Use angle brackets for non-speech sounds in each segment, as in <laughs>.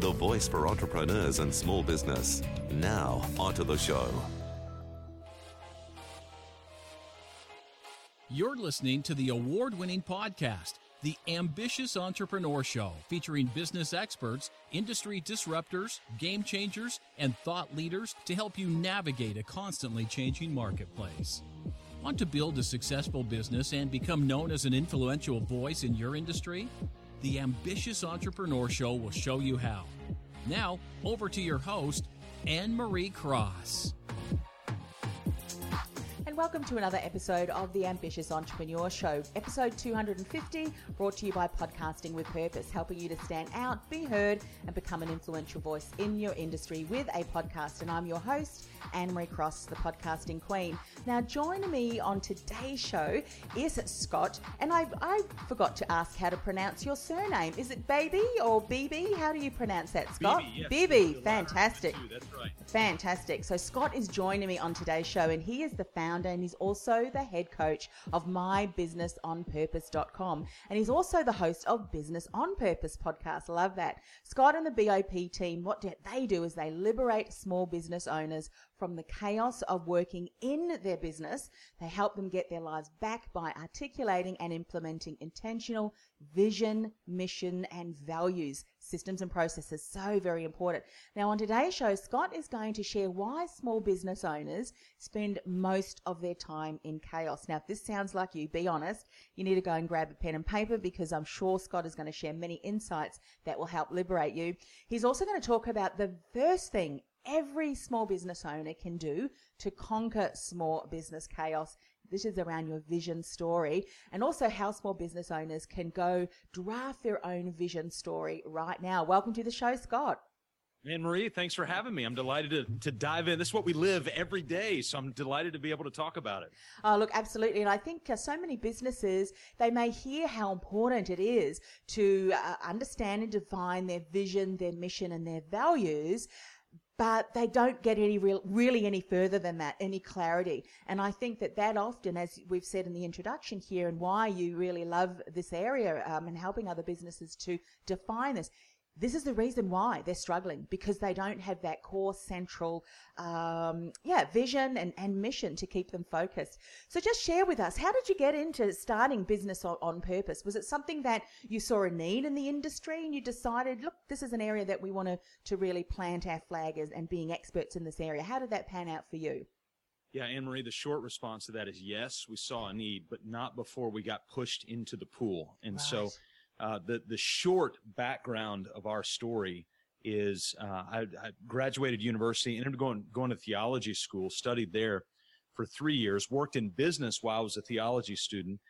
the voice for entrepreneurs and small business. Now, onto the show. You're listening to the award winning podcast, The Ambitious Entrepreneur Show, featuring business experts, industry disruptors, game changers, and thought leaders to help you navigate a constantly changing marketplace. Want to build a successful business and become known as an influential voice in your industry? The Ambitious Entrepreneur Show will show you how. Now, over to your host, Anne Marie Cross. And welcome to another episode of the Ambitious Entrepreneur Show, episode 250, brought to you by Podcasting with Purpose, helping you to stand out, be heard, and become an influential voice in your industry with a podcast. And I'm your host, Anne Marie Cross, the podcasting queen. Now, joining me on today's show is Scott, and I, I forgot to ask how to pronounce your surname. Is it Baby or BB? How do you pronounce that, Scott? BB, yes. Fantastic. That's right. Fantastic. So Scott is joining me on today's show, and he is the founder and he's also the head coach of mybusinessonpurpose.com. And he's also the host of Business on Purpose podcast. Love that. Scott and the BOP team, what do- they do is they liberate small business owners from the chaos of working in their business. They help them get their lives back by articulating and implementing intentional vision, mission, and values, systems and processes. So very important. Now, on today's show, Scott is going to share why small business owners spend most of their time in chaos. Now, if this sounds like you, be honest. You need to go and grab a pen and paper because I'm sure Scott is going to share many insights that will help liberate you. He's also going to talk about the first thing every small business owner can do to conquer small business chaos. This is around your vision story and also how small business owners can go draft their own vision story right now. Welcome to the show, Scott. Anne Marie, thanks for having me. I'm delighted to, to dive in. This is what we live every day, so I'm delighted to be able to talk about it. Oh, look, absolutely. And I think uh, so many businesses, they may hear how important it is to uh, understand and define their vision, their mission, and their values. But they don't get any real, really any further than that, any clarity. And I think that that often, as we've said in the introduction here, and why you really love this area um, and helping other businesses to define this, this is the reason why they're struggling because they don't have that core central um, yeah vision and, and mission to keep them focused so just share with us how did you get into starting business on, on purpose was it something that you saw a need in the industry and you decided look this is an area that we want to, to really plant our flag as, and being experts in this area how did that pan out for you Yeah, Anne Marie, the short response to that is yes, we saw a need, but not before we got pushed into the pool. And so Right. Uh, the the short background of our story is uh, I, I graduated university, ended up going going to theology school, studied there for three years, worked in business while I was a theology student,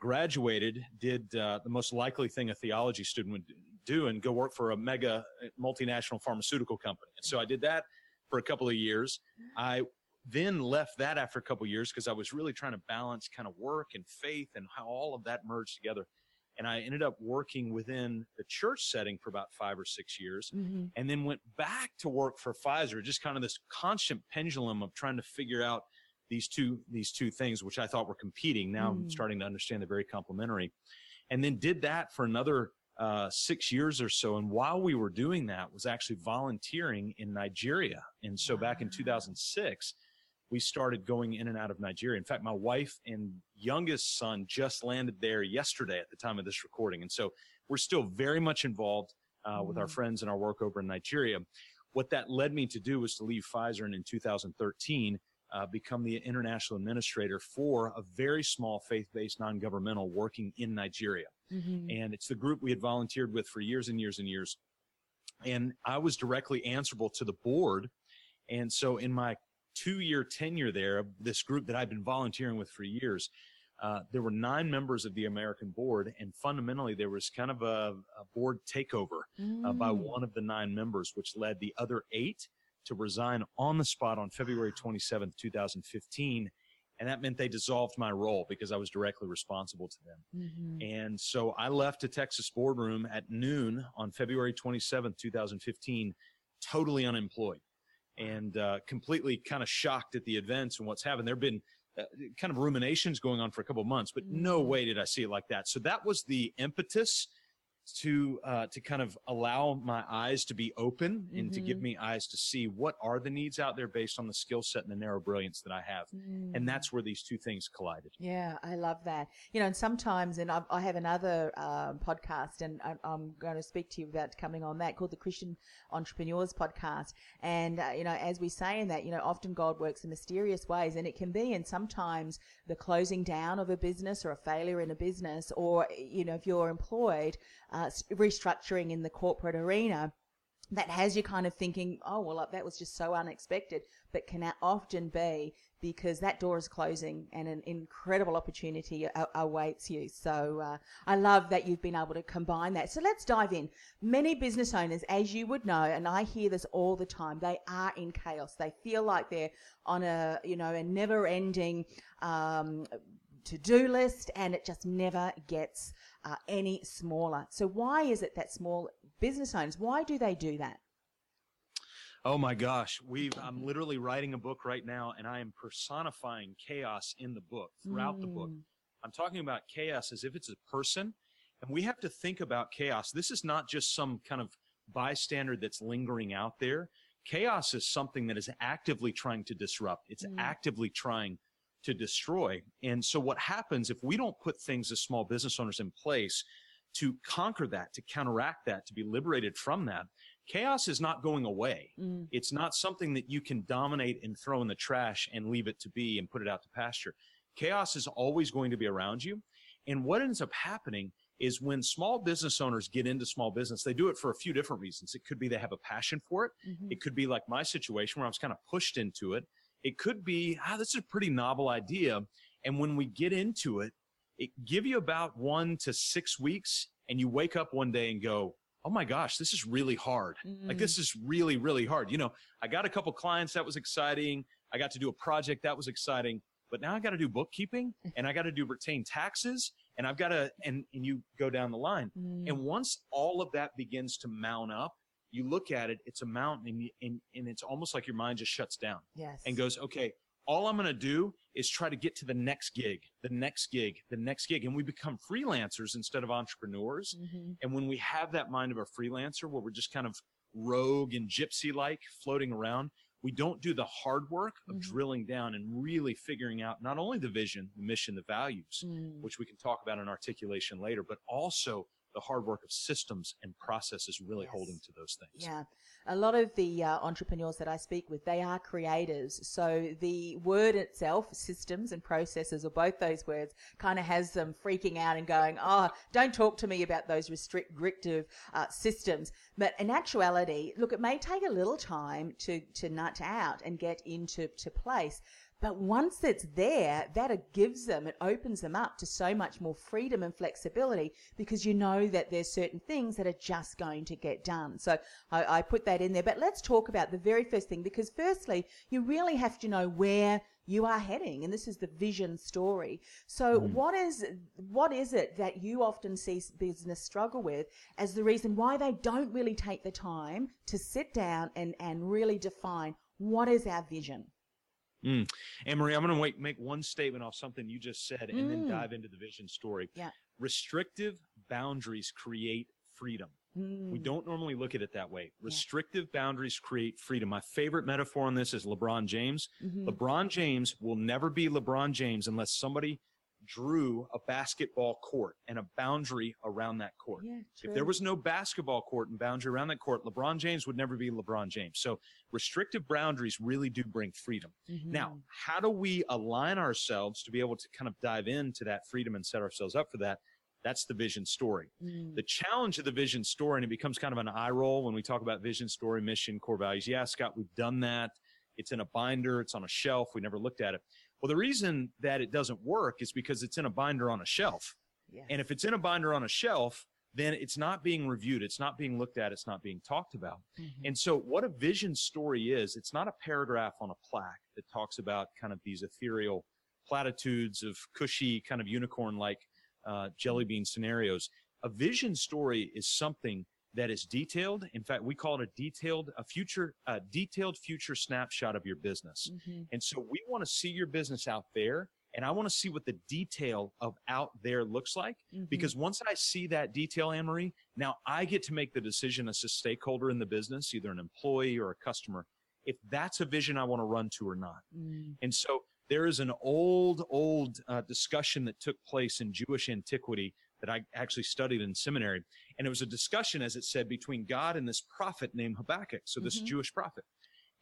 graduated, did uh, the most likely thing a theology student would do, and go work for a mega uh, multinational pharmaceutical company. And so I did that for a couple of years. I then left that after a couple of years because I was really trying to balance kind of work and faith and how all of that merged together. And I ended up working within the church setting for about five or six years mm-hmm. and then went back to work for Pfizer, just kind of this constant pendulum of trying to figure out these two, these two things, which I thought were competing. Now I'm Mm. starting to understand they're very complementary and then did that for another uh, six years or so. And while we were doing that was actually volunteering in Nigeria. And so back in 2006, we started going in and out of Nigeria. In fact, my wife and youngest son just landed there yesterday at the time of this recording. And so we're still very much involved uh, with our Mhm. friends and our work over in Nigeria. What that led me to do was to leave Pfizer and in 2013 uh, become the international administrator for a very small faith-based non-governmental working in Nigeria Mm-hmm. and it's the group we had volunteered with for years and years and years. And I was directly answerable to the board. And so in my two year tenure there, of this group that I've been volunteering with for years, uh, there were nine members of the American board, and fundamentally there was kind of a, a board takeover uh, by Mm. one of the nine members, which led the other eight to resign on the spot on February 27th, 2015. And that meant they dissolved my role because I was directly responsible to them. Mhm. And so I left a Texas boardroom at noon on February 27th, 2015, totally unemployed and uh, completely kind of shocked at the events and what's happened. There have been uh, kind of ruminations going on for a couple of months, but no Mm. way did I see it like that. So that was the impetus to uh, to kind of allow my eyes to be open and to give Mhm. me eyes to see what are the needs out there based on the skill set and the narrow brilliance that I have. Mm. And that's where these two things collided. Yeah, I love that. You know, and sometimes, and I, I have another um, podcast, and I, I'm going to speak to you about coming on that called the Christian Entrepreneurs Podcast. And uh, you know, as we say in that, you know, often God works in mysterious ways, and it can be, and sometimes the closing down of a business or a failure in a business, or you know, if you're employed, uh, restructuring in the corporate arena that has you kind of thinking, oh, well, that was just so unexpected, but can often be because that door is closing and an incredible opportunity awaits you. So uh, I love that you've been able to combine that. So let's dive in. Many business owners, as you would know, and I hear this all the time, they are in chaos. They feel like they're on a, you know, a never ending, um, to-do list and it just never gets uh, any smaller. So why is it that small business owners, why do they do that? Oh my gosh, we've I'm literally writing a book right now and I am personifying chaos in the book throughout the book. Mm. I'm talking about chaos as if it's a person and we have to think about chaos. This is not just some kind of bystander that's lingering out there. Chaos is something that is actively trying to disrupt. It's Mm. actively trying to destroy. And so what happens if we don't put things as small business owners in place to conquer that, to counteract that, to be liberated from that, chaos is not going away. Mm. It's not something that you can dominate and throw in the trash and leave it to be and put it out to pasture. Chaos is always going to be around you. And what ends up happening is when small business owners get into small business, they do it for a few different reasons. It could be they have a passion for it. Mhm. It could be like my situation where I was kind of pushed into it. It could be, ah, this is a pretty novel idea. And when we get into it, it give you about one to six weeks and you wake up one day and go, Oh my gosh, this is really hard. Like Mm. this is really, really hard. You know, I got a couple clients that was exciting. I got to do a project that was exciting, but now I got to do bookkeeping <laughs> and I got to do retain taxes and I've got to, and, and you go down the line. Mm. And once all of that begins to mount up, you look at it, it's a mountain and, you, and, and it's almost like your mind just shuts down yes. and goes, okay, all I'm going to do is try to get to the next gig, the next gig, the next gig. And we become freelancers instead of entrepreneurs. Mhm. And when we have that mind of a freelancer where we're just kind of rogue and gypsy like floating around, we don't do the hard work of Mhm. drilling down and really figuring out not only the vision, the mission, the values, Mm. which we can talk about in articulation later, but also the hard work of systems and processes really Yes. holding to those things. Yeah. A lot of the uh, entrepreneurs that I speak with, they are creators. So the word itself, systems and processes, or both those words, kind of has them freaking out and going, oh, don't talk to me about those restrictive uh, systems. But in actuality, look, it may take a little time to, to nut out and get into to place. But once it's there, that it gives them, it opens them up to so much more freedom and flexibility because you know that there's certain things that are just going to get done. So I, I put that in there. But let's talk about the very first thing because firstly, you really have to know where you are heading and this is the vision story so hmm. what is what is it that you often see business struggle with as the reason why they don't really take the time to sit down and and really define what is our vision Mm. Anne Marie, I'm going to wait, make one statement off something you just said and then Mm. dive into the vision story. Yeah. Restrictive boundaries create freedom. We Mm. don't normally look at it that way. Restrictive boundaries create freedom. My favorite metaphor on this is LeBron James. Mhm. LeBron James will never be LeBron James unless somebody drew a basketball court and a boundary around that court. yeah If there was no basketball court and boundary around that court, LeBron James would never be LeBron James. So restrictive boundaries really do bring freedom. Now, Mhm. how do we align ourselves to be able to kind of dive into that freedom and set ourselves up for that? That's the vision story. Mm. The challenge of the vision story, and it becomes kind of an eye roll when we talk about vision story, mission, core values. Yeah, Scott, we've done that. It's in a binder, it's on a shelf. We never looked at it. Well, the reason that it doesn't work is because it's in a binder on a shelf. Yes. And if it's in a binder on a shelf, then it's not being reviewed, it's not being looked at, it's not being talked about. Mhm. And so, what a vision story is, it's not a paragraph on a plaque that talks about kind of these ethereal platitudes of cushy, kind of unicorn like uh, jelly bean scenarios. A vision story is something that is detailed. In fact, we call it a detailed, a future, a detailed future snapshot of your business. Mhm. And so we want to see your business out there. And I want to see what the detail of out there looks like. Mhm. Because once I see that detail, Anne Marie, now I get to make the decision as a stakeholder in the business, either an employee or a customer, if that's a vision I want to run to or not. Mm. And so there is an old, old uh, discussion that took place in Jewish antiquity that I actually studied in seminary. And it was a discussion, as it said, between God and this prophet named Habakkuk. So this Mhm. Jewish prophet.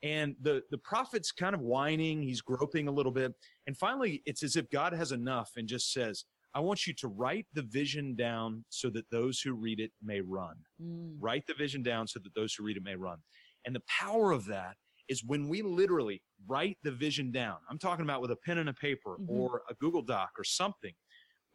And the, the prophet's kind of whining. He's groping a little bit. And finally, it's as if God has enough and just says, I want you to write the vision down so that those who read it may run. Mm. Write the vision down so that those who read it may run. And the power of that is when we literally write the vision down. I'm talking about with a pen and a paper Mhm. or a Google Doc or something.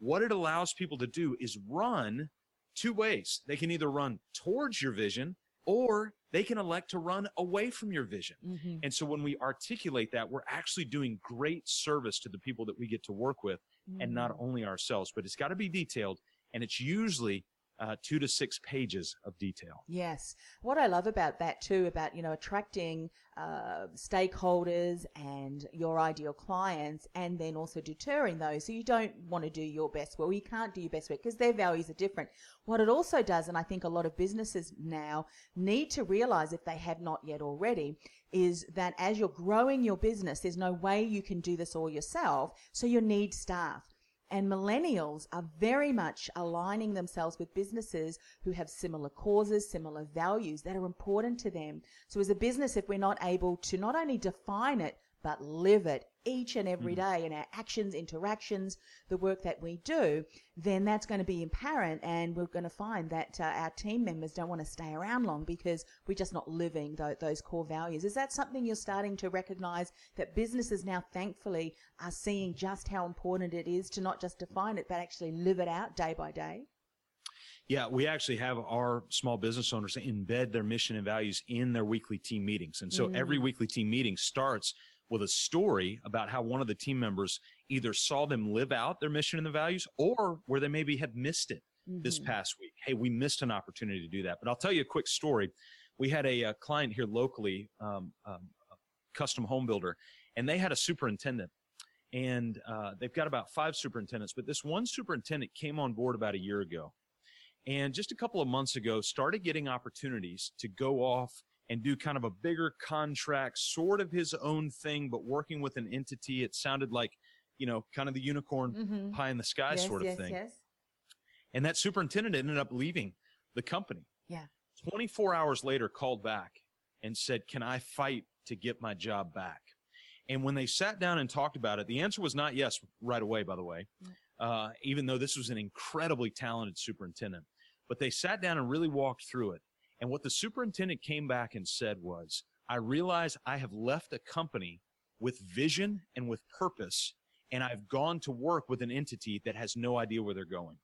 What it allows people to do is run two ways. They can either run towards your vision or they can elect to run away from your vision. Mhm. And so when we articulate that, we're actually doing great service to the people that we get to work with and not Mm. only ourselves, but it's got to be detailed. And it's usually uh, two to six pages of detail. Yes. What I love about that too, about, you know, attracting uh, stakeholders and your ideal clients and then also deterring those. So you don't want to do your best work. You can't do your best work because their values are different. What it also does, and I think a lot of businesses now need to realize if they have not yet already, is that as you're growing your business, there's no way you can do this all yourself. So you need staff. And millennials are very much aligning themselves with businesses who have similar causes, similar values that are important to them. So as a business, if we're not able to not only define it, but live it each and every day in our actions, interactions, the work that we do, then that's going to be apparent. And we're going to find that uh, our team members don't want to stay around long because we're just not living tho- those core values. Is that something you're starting to recognize that businesses now, thankfully, are seeing just how important it is to not just define it, but actually live it out day by day? Yeah, we actually have our small business owners embed their mission and values in their weekly team meetings. And so every weekly team meeting starts with a story about how one of the team members either saw them live out their mission and the values or where they maybe have missed it this Mhm. past week. Hey, we missed an opportunity to do that. But I'll tell you a quick story. We had a, uh client here locally, um, um, a custom home builder, and they had a superintendent. And uh, they've got about five superintendents, but this one superintendent came on board about a year ago. And just a couple of months ago, started getting opportunities to go off and do kind of a bigger contract, sort of his own thing, but working with an entity. It sounded like, you know, kind of the unicorn Mm-hmm. pie in the sky yes, sort of yes, thing. Yes. And that superintendent ended up leaving the company. Yeah. 24 hours later, called back and said, Can I fight to get my job back? And when they sat down and talked about it, the answer was not yes right away, by the way, uh, even though this was an incredibly talented superintendent. But they sat down and really walked through it. And what the superintendent came back and said was, I realize I have left a company with vision and with purpose, and I've gone to work with an entity that has no idea where they're going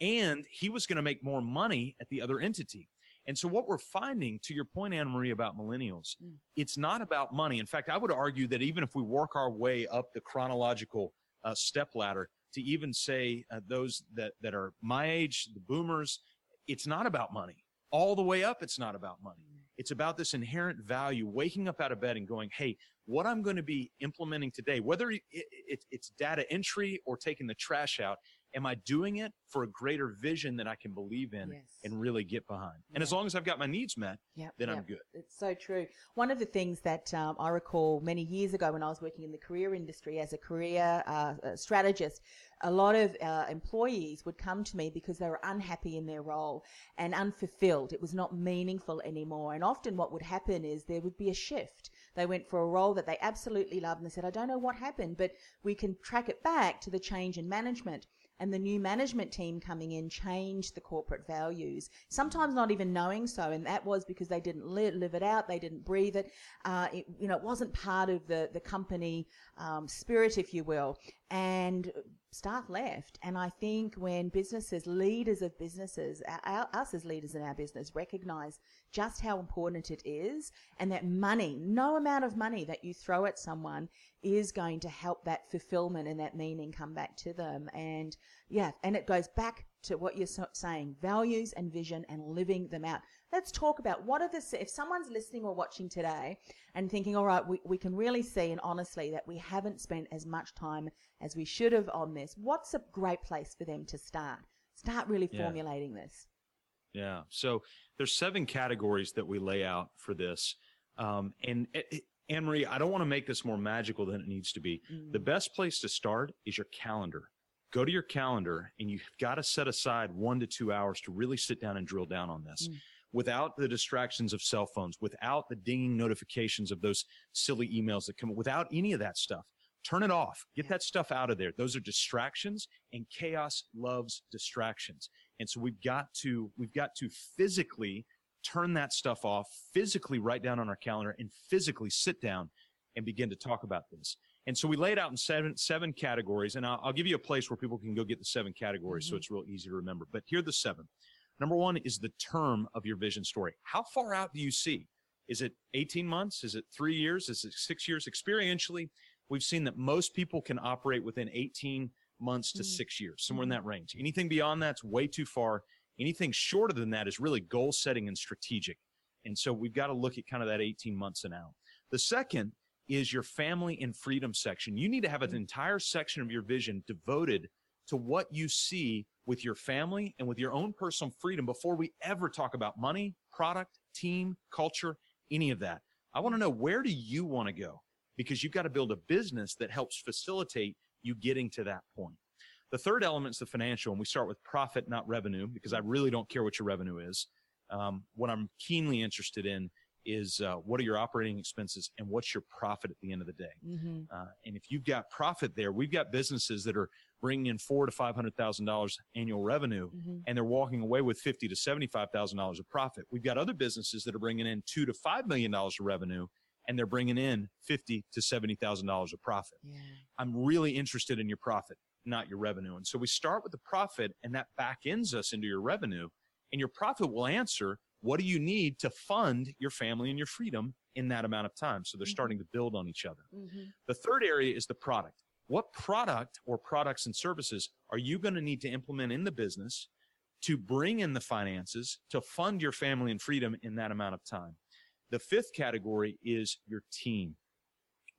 and he was going to make more money at the other entity. And so what we're finding, to your point, Anne Marie, about millennials, Mm. it's not about money. In fact, I would argue that even if we work our way up the chronological uh, step ladder to even say uh, those that, that are my age, the boomers, it's not about money. All the way up, it's not about money. It's about this inherent value, waking up out of bed and going, hey, what I'm going to be implementing today, whether it, it, it's data entry or taking the trash out, am I doing it for a greater vision that I can believe in Yes. and really get behind? And as long as I've got my needs met, Yep, then I'm good. It's so true. One of the things that um, I recall many years ago when I was working in the career industry as a career uh, strategist, a lot of uh, employees would come to me because they were unhappy in their role and unfulfilled. It was not meaningful anymore. And often what would happen is there would be a shift. They went for a role that they absolutely loved and they said, I don't know what happened, but we can track it back to the change in management. And the new management team coming in changed the corporate values, sometimes not even knowing so. And that was because they didn't live, it out, they didn't breathe it. Uh, it you know, it wasn't part of the, the company um, spirit, if you will. And staff left. And I think when businesses, leaders of businesses, our, us as leaders in our business recognize just how important it is and that money, no amount of money that you throw at someone is going to help that fulfillment and that meaning come back to them. And yeah, and it goes back to what you're saying, values and vision and living them out. Let's talk about what are the, if someone's listening or watching today and thinking, all right, we, we can really see and honestly that we haven't spent as much time as we should have on this, what's a great place for them to start? Start really yeah. formulating this. Yeah. So there's seven categories that we lay out for this. Um, and it, it, Anne Marie, I don't want to make this more magical than it needs to be. Mm. The best place to start is your calendar. Go to your calendar and you've got to set aside one to two hours to really sit down and drill down on this. Mm. Without the distractions of cell phones, without the dinging notifications of those silly emails that come, without any of that stuff, turn it off. Get that stuff out of there. Those are distractions and chaos loves distractions. And so we've got to, we've got to physically turn that stuff off, physically write down on our calendar and physically sit down and begin to talk about this. And so we laid out in seven, seven categories and I'll, I'll give you a place where people can go get the seven categories. Mm-hmm. So it's real easy to remember, but here are the seven. Number one is the term of your vision story. How far out do you see? Is it 18 months? Is it three years? Is it six years? Experientially, we've seen that most people can operate within 18 months to mm-hmm. six years, somewhere in mm-hmm. that range. Anything beyond that's way too far. Anything shorter than that is really goal setting and strategic. And so we've got to look at kind of that 18 months and out. The second is your family and freedom section. You need to have an mm-hmm. entire section of your vision devoted to what you see with your family and with your own personal freedom before we ever talk about money, product, team, culture, any of that. I want to know where do you want to go? Because you've got to build a business that helps facilitate you getting to that point. The third element is the financial, and we start with profit, not revenue, because I really don't care what your revenue is. Um, what I'm keenly interested in is uh, what are your operating expenses and what's your profit at the end of the day. Mm-hmm. Uh, and if you've got profit there, we've got businesses that are bringing in four to five hundred thousand dollars annual revenue, mm-hmm. and they're walking away with fifty to seventy five thousand dollars of profit. We've got other businesses that are bringing in two to five million dollars of revenue, and they're bringing in fifty to seventy thousand dollars of profit. Yeah. I'm really interested in your profit, not your revenue. And so we start with the profit, and that back ends us into your revenue, and your profit will answer what do you need to fund your family and your freedom in that amount of time. So they're mm-hmm. starting to build on each other. Mm-hmm. The third area is the product. What product or products and services are you going to need to implement in the business to bring in the finances to fund your family and freedom in that amount of time? The fifth category is your team.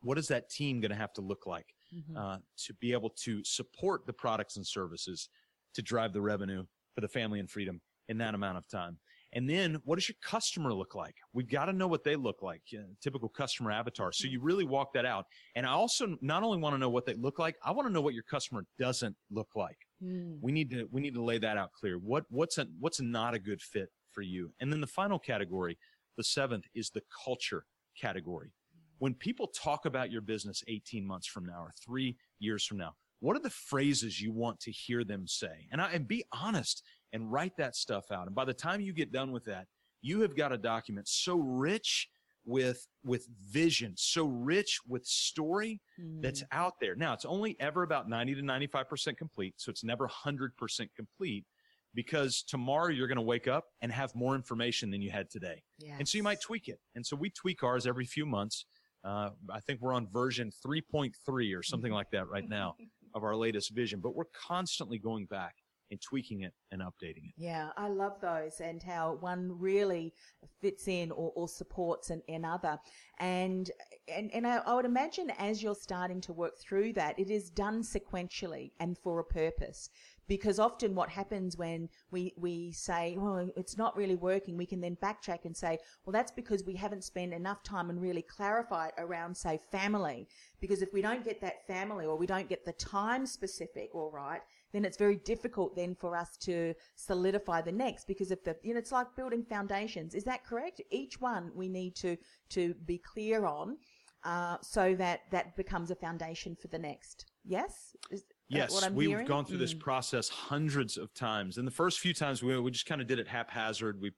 What is that team going to have to look like mm-hmm. uh, to be able to support the products and services to drive the revenue for the family and freedom in that amount of time? And then what does your customer look like? We've got to know what they look like, uh, typical customer avatar. So you really walk that out. And I also not only want to know what they look like, I want to know what your customer doesn't look like. Mm. We need to, we need to lay that out clear. What, what's a, what's not a good fit for you? And then the final category the seventh is the culture category. When people talk about your business 18 months from now or three years from now, what are the phrases you want to hear them say? And, I, and be honest and write that stuff out. And by the time you get done with that, you have got a document so rich with with vision, so rich with story mm. that's out there. Now, it's only ever about 90 to 95% complete, so it's never 100% complete because tomorrow you're going to wake up and have more information than you had today. Yes. And so you might tweak it. And so we tweak ours every few months. Uh, I think we're on version 3.3 or something like that right now <laughs> of our latest vision, but we're constantly going back and tweaking it and updating it. Yeah, I love those and how one really fits in or, or supports an, another. And and, and I, I would imagine as you're starting to work through that, it is done sequentially and for a purpose because often what happens when we, we say, well, it's not really working, we can then backtrack and say, well, that's because we haven't spent enough time and really clarify it around, say, family. Because if we don't get that family or we don't get the time specific, all right, then it's very difficult then for us to solidify the next because if the, you know, it's like building foundations. Is that correct? Each one we need to, to be clear on, uh, so that that becomes a foundation for the next. Yes? Is, Yes, we've hearing? gone through this Mm. process hundreds of times. And the first few times we, we just kind of did it haphazard. We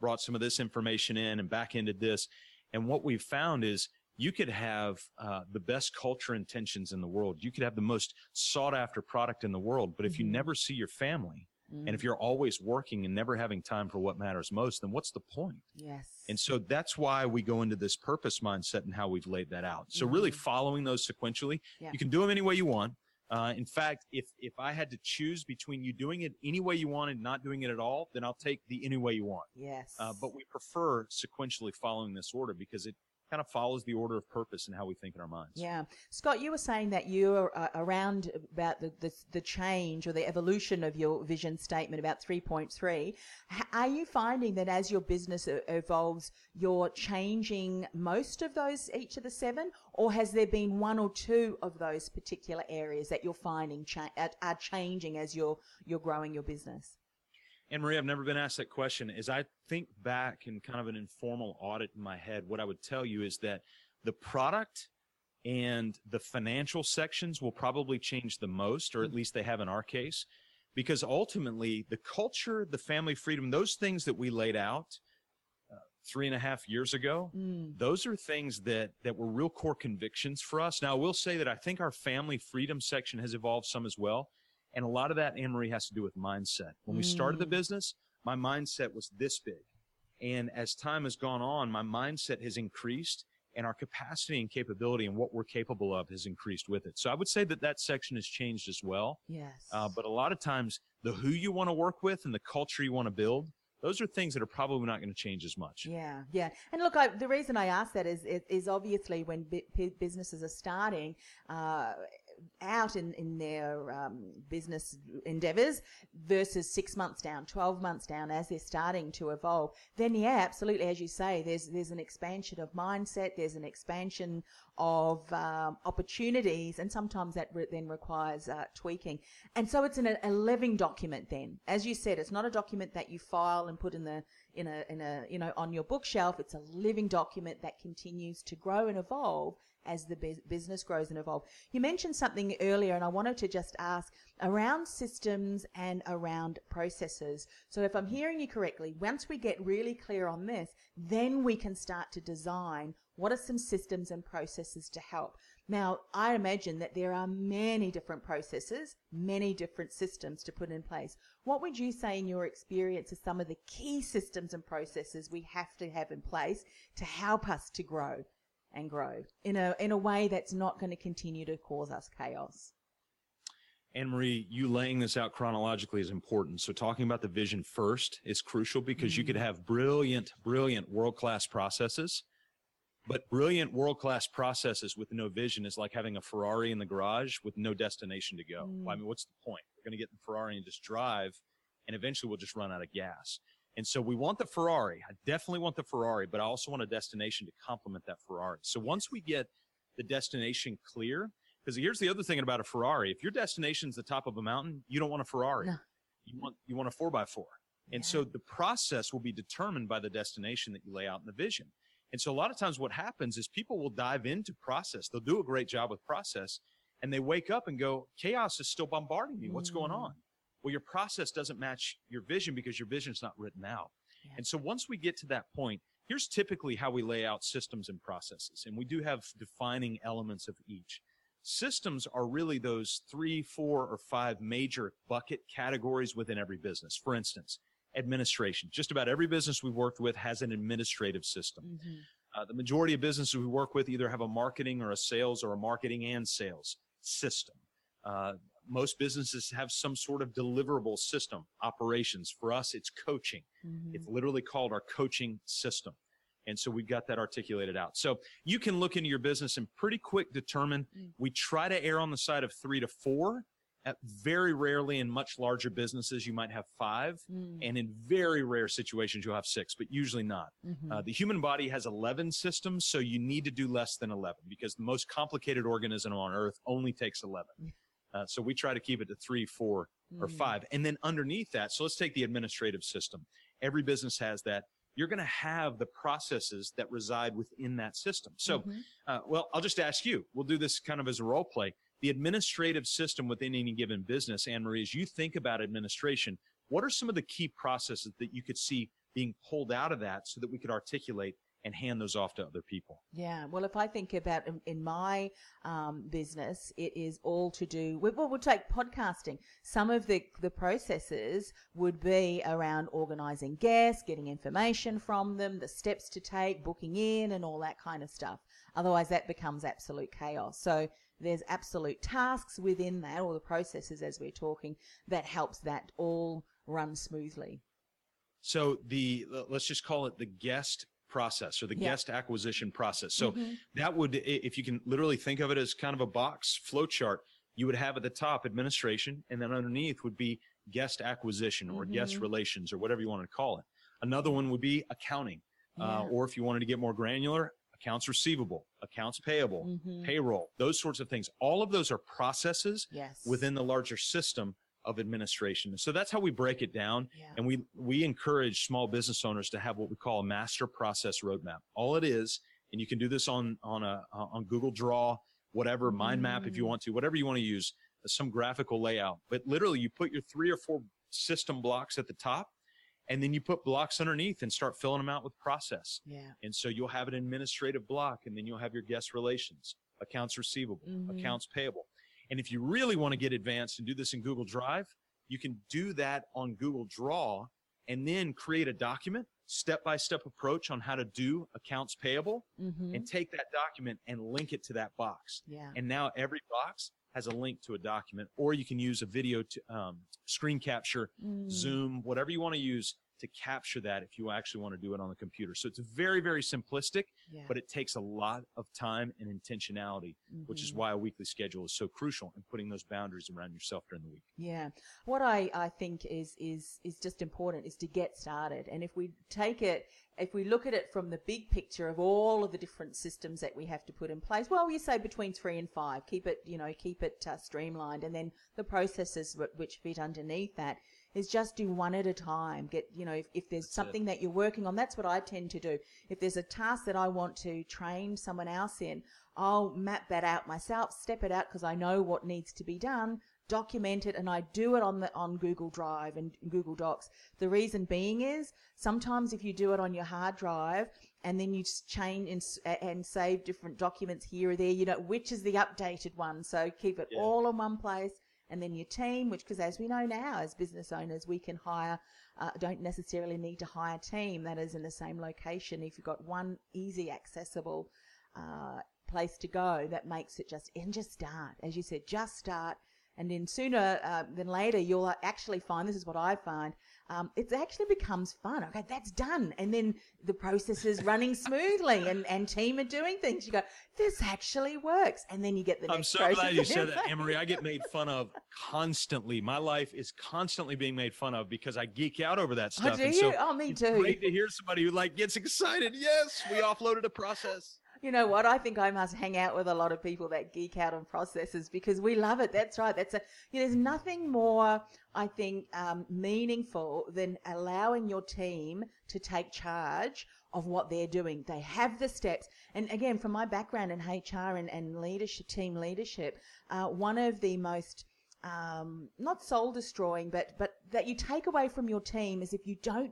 brought some of this information in and back ended this. And what we've found is you could have uh, the best culture intentions in the world. You could have the most sought after product in the world. But if you Mhm. never see your family Mm. and if you're always working and never having time for what matters most, then what's the point? yes. And so that's why we go into this purpose mindset and how we've laid that out. So really Mhm. following those sequentially, Yeah. you can do them any way you want. Uh, in fact, if if I had to choose between you doing it any way you want and not doing it at all, then I'll take the any way you want. yes. Uh, but we prefer sequentially following this order because it kind of follows the order of purpose and how we think in our minds. Yeah, Scott, you were saying that you're uh, around about the, the the change or the evolution of your vision statement about 3.3. H- Are you finding that as your business evolves, you're changing most of those each of the seven, or has there been one or two of those particular areas that you're finding cha- are, are changing as you're you're growing your business? Anne Marie, I've never been asked that question. As I think back in kind of an informal audit in my head, what I would tell you is that the product and the financial sections will probably change the most, or at least they have in our case, because ultimately the culture, the family freedom, those things that we laid out uh, three and a half years ago, Mm. those are things that that were real core convictions for us. Now, I will say that I think our family freedom section has evolved some as well, and a lot of that, Anne Marie, has to do with mindset. When we started the Mm. business, my mindset was this big, and as time has gone on, my mindset has increased, and our capacity and capability and what we're capable of has increased with it. So I would say that that section has changed as well. Yes. Uh, but a lot of times, the who you want to work with and the culture you want to build, those are things that are probably not going to change as much. Yeah, yeah. And look, I, the reason I ask that is is, is obviously when bu- businesses are starting uh, out in in their um, business endeavors versus six months down, twelve months down, as they're starting to evolve. Then, yeah, absolutely, as you say, there's there's an expansion of mindset. There's an expansion of um, opportunities, and sometimes that re- then requires uh, tweaking. And so it's an, a living document. Then, as you said, it's not a document that you file and put in the in a in a you know on your bookshelf. It's a living document that continues to grow and evolve as the bus- business grows and evolves. You mentioned something earlier, and I wanted to just ask around systems and around processes. So, if I'm hearing you correctly, once we get really clear on this, then we can start to design what are some systems and processes to help. Now, I imagine that there are many different processes, many different systems to put in place. What would you say, in your experience, are some of the key systems and processes we have to have in place to help us to grow and grow in a in a way that's not going to continue to cause us chaos? Anne Marie, you laying this out chronologically is important. So talking about the vision first is crucial because you could mm-hmm. have brilliant, brilliant world class processes, but brilliant world class processes with no vision is like having a Ferrari in the garage with no destination to go. Well, I mm. mean, what's the point? We're going to get in the Ferrari and just drive, and eventually we'll just run out of gas. And so we want the Ferrari. I definitely want the Ferrari, but I also want a destination to complement that Ferrari. So once we get the destination clear, because here's the other thing about a Ferrari: if your destination's the top of a mountain, you don't want a Ferrari. No. You want you want a four by four. And so the process will be determined by the destination that you lay out in the vision. And so a lot of times what happens is people will dive into process. They'll do a great job with process and they wake up and go, chaos is still bombarding me. What's going mm. on? Well, your process doesn't match your vision because your vision's not written out. And so once we get to that point, here's typically how we lay out systems and processes. And we do have defining elements of each. Systems are really those three, four, or five major bucket categories within every business. For instance, administration. Just about every business we've worked with has an administrative system. Uh, the majority of businesses we work with either have a marketing or a sales or a marketing and sales system. Uh, most businesses have some sort of deliverable system, operations. For us, it's coaching. Mm-hmm. It's literally called our coaching system. And so we've got that articulated out. So you can look into your business and pretty quick determine. Mm. We try to err on the side of three to four. At very rarely in much larger businesses, you might have five. Mm. And in very rare situations, you'll have six, but usually not. Mm-hmm. Uh, the human body has 11 systems, so you need to do less than 11 because the most complicated organism on earth only takes 11. Mm. Uh, so we try to keep it to three, four, or five. And then underneath that, so let's take the administrative system. Every business has that. You're going to have the processes that reside within that system. So, uh, well, I'll just ask you. We'll do this kind of as a role play. the administrative system within any given business, Anne Marie, as you think about administration, what are some of the key processes that you could see being pulled out of that so that we could articulate and hand those off to other people. Yeah, well, if I think about in, in my um, business, it is all to do with, well, we'll take podcasting. Some of the, the processes would be around organizing guests, getting information from them, the steps to take, booking in, and all that kind of stuff. Otherwise, that becomes absolute chaos. So, there's absolute tasks within that, or the processes as we're talking, that helps that all run smoothly. So the let's just call it the guest process or the yeah. guest acquisition process. So mm-hmm. that would, if you can literally think of it as kind of a box flow chart, you would have at the top administration and then underneath would be guest acquisition or mm-hmm. guest relations or whatever you want to call it. Another one would be accounting. Uh, yeah. Uh, or if you wanted to get more granular, accounts receivable, accounts payable, mm-hmm. payroll, those sorts of things. All of those are processes yes. within the larger system of administration. So that's how we break it down. Yeah. And we, we encourage small business owners to have what we call a master process roadmap. All it is, and you can do this on, on a, on Google Draw, whatever, mind map if you mm. want to, whatever you want to use, some graphical layout. But literally you put your three or four system blocks at the top and then you put blocks underneath and start filling them out with process. Yeah. And so you'll have an administrative block and then you'll have your guest relations, accounts receivable, mm-hmm. accounts payable. And if you really want to get advanced and do this in Google Drive, you can do that on Google Draw and then create a document, step by step approach on how to do accounts payable mm-hmm. and take that document and link it to that box. Yeah. And now every box has a link to a document, or you can use a video to, um, screen capture, mm. Zoom, whatever you want to use to capture that if you actually want to do it on the computer. So it's very, very simplistic, yeah. but it takes a lot of time and intentionality, mm-hmm. which is mm-hmm. why a weekly schedule is so crucial in putting those boundaries around yourself during the week. Yeah. What I, I think is, is, is just important is to get started. And if we take it, if we look at it from the big picture of all of the different systems that we have to put in place, well, you say between three and five, keep it, you know, keep it uh, streamlined and then the processes which fit underneath that is just do one at a time. Get, you know, if, if there's that's something it. that you're working on, that's what I tend to do. If there's a task that I want to train someone else in, I'll map that out myself, step it out because I know what needs to be done, document it, and I do it on the, on Google Drive and Google Docs. The reason being is sometimes if you do it on your hard drive and then you change and, and save different documents here or there, you know, which is the updated one. So keep it yeah. all in one place and then your team, which, because as we know now, as business owners, we can hire, uh, don't necessarily need to hire a team that is in the same location. If you've got one easy, accessible uh, place to go, that makes it just, and just start. As you said, just start. And then sooner uh, than later, you'll actually find this is what I find um, it actually becomes fun. Okay, that's done. And then the process is running <laughs> smoothly and, and team are doing things. You go, this actually works. And then you get the I'm so glad you said that, <laughs> Anne Marie. I get made fun of constantly. My life is constantly being made fun of because I geek out over that stuff. Oh, do you? So oh, me too. great to hear somebody who like gets excited. Yes, we offloaded a process you know what? I think I must hang out with a lot of people that geek out on processes because we love it. That's right. That's a, you know, there's nothing more, I think, um, meaningful than allowing your team to take charge of what they're doing. They have the steps. And again, from my background in HR and, and leadership, team leadership, uh, one of the most um, not soul destroying, but but that you take away from your team is if you don't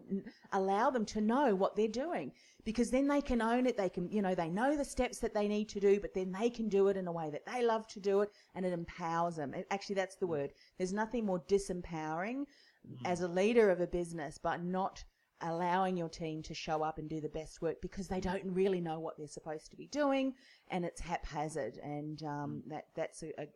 allow them to know what they're doing, because then they can own it. They can, you know, they know the steps that they need to do, but then they can do it in a way that they love to do it, and it empowers them. It, actually, that's the word. There's nothing more disempowering mm-hmm. as a leader of a business, but not allowing your team to show up and do the best work because they don't really know what they're supposed to be doing and it's haphazard and um, mm. that that's a, a,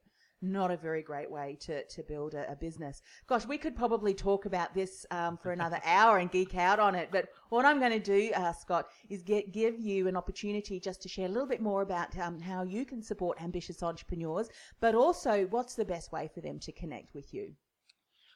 not a very great way to, to build a, a business. Gosh, we could probably talk about this um, for another <laughs> hour and geek out on it. But what I'm going to do, uh, Scott, is get, give you an opportunity just to share a little bit more about um, how you can support ambitious entrepreneurs, but also what's the best way for them to connect with you.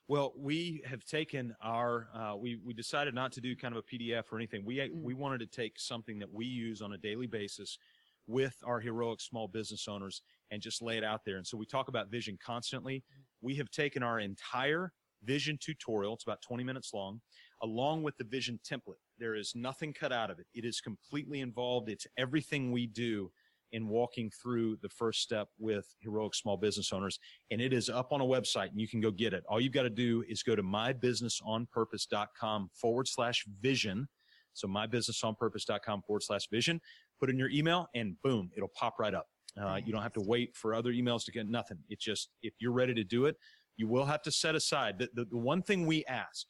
Well, we have taken our, uh, we, we decided not to do kind of a PDF or anything. We, mm. we wanted to take something that we use on a daily basis with our heroic small business owners and just lay it out there. And so we talk about vision constantly. We have taken our entire vision tutorial, it's about 20 minutes long, along with the vision template. There is nothing cut out of it. It is completely involved. It's everything we do in walking through the first step with heroic small business owners. And it is up on a website and you can go get it. All you've got to do is go to mybusinessonpurpose.com forward slash vision. So mybusinessonpurpose.com forward slash vision. Put in your email and boom, it'll pop right up. Uh, you don't have to wait for other emails to get nothing. It's just, if you're ready to do it, you will have to set aside the, the, the one thing we ask,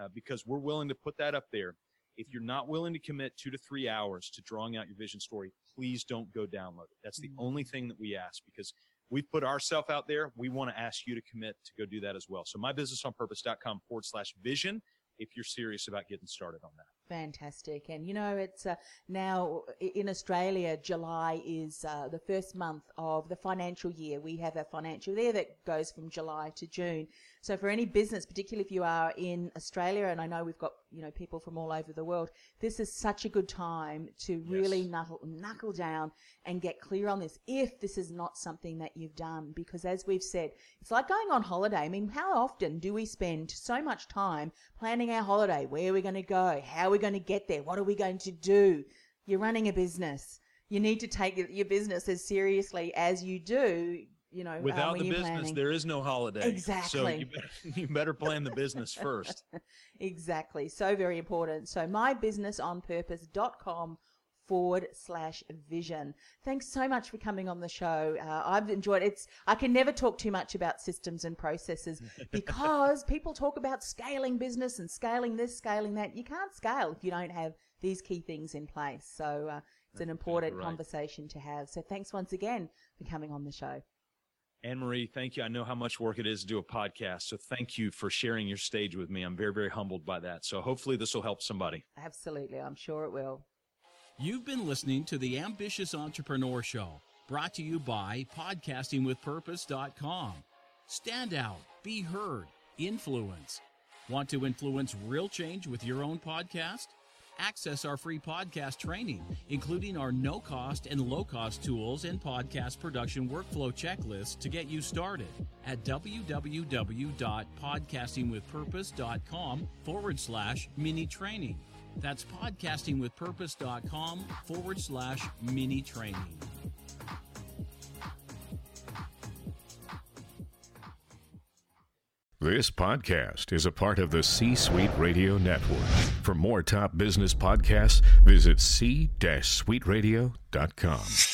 uh, because we're willing to put that up there. If you're not willing to commit two to three hours to drawing out your vision story, please don't go download it. That's the Mm. only thing that we ask because we've put ourselves out there. We want to ask you to commit to go do that as well. So mybusinessonpurpose.com forward slash vision if you're serious about getting started on that. Fantastic. And you know, it's uh, now in Australia, July is uh, the first month of the financial year. We have a financial year that goes from July to June. So for any business, particularly if you are in Australia, and I know we've got, you know, people from all over the world, this is such a good time to really Yes. knuckle, knuckle down and get clear on this if this is not something that you've done. Because as we've said, it's like going on holiday. I mean, how often do we spend so much time planning our holiday? Where are we going to go? How are we going to get there? What are we going to do? You're running a business. You need to take your- business as seriously as you do, you know, um, Without the business, planning. there is no holiday. So Exactly. you better, <laughs> you better plan the business <laughs> first. Exactly. So very important. So mybusinessonpurpose.com forward slash vision. Thanks so much for coming on the show. Uh, I've enjoyed it's I can never talk too much about systems and processes <laughs> because people talk about scaling business and scaling this, scaling that. You can't scale if you don't have these key things in place. So uh, it's an important right. conversation to have. So thanks once again for coming on the show. Anne Marie, thank you. I know how much work it is to do a podcast. So thank you for sharing your stage with me. I'm very, very humbled by that. So hopefully this will help somebody. Absolutely. I'm sure it will. You've been listening to the Ambitious Entrepreneur Show, brought to you by podcastingwithpurpose.com. Stand out, be heard, influence. Want to influence real change with your own podcast? Access our free podcast training, including our no cost and low cost tools and podcast production workflow checklist to get you started at www.podcastingwithpurpose.com forward slash mini training. That's podcastingwithpurpose.com forward slash mini training. This podcast is a part of the C Suite Radio Network. For more top business podcasts, visit c-suiteradio.com.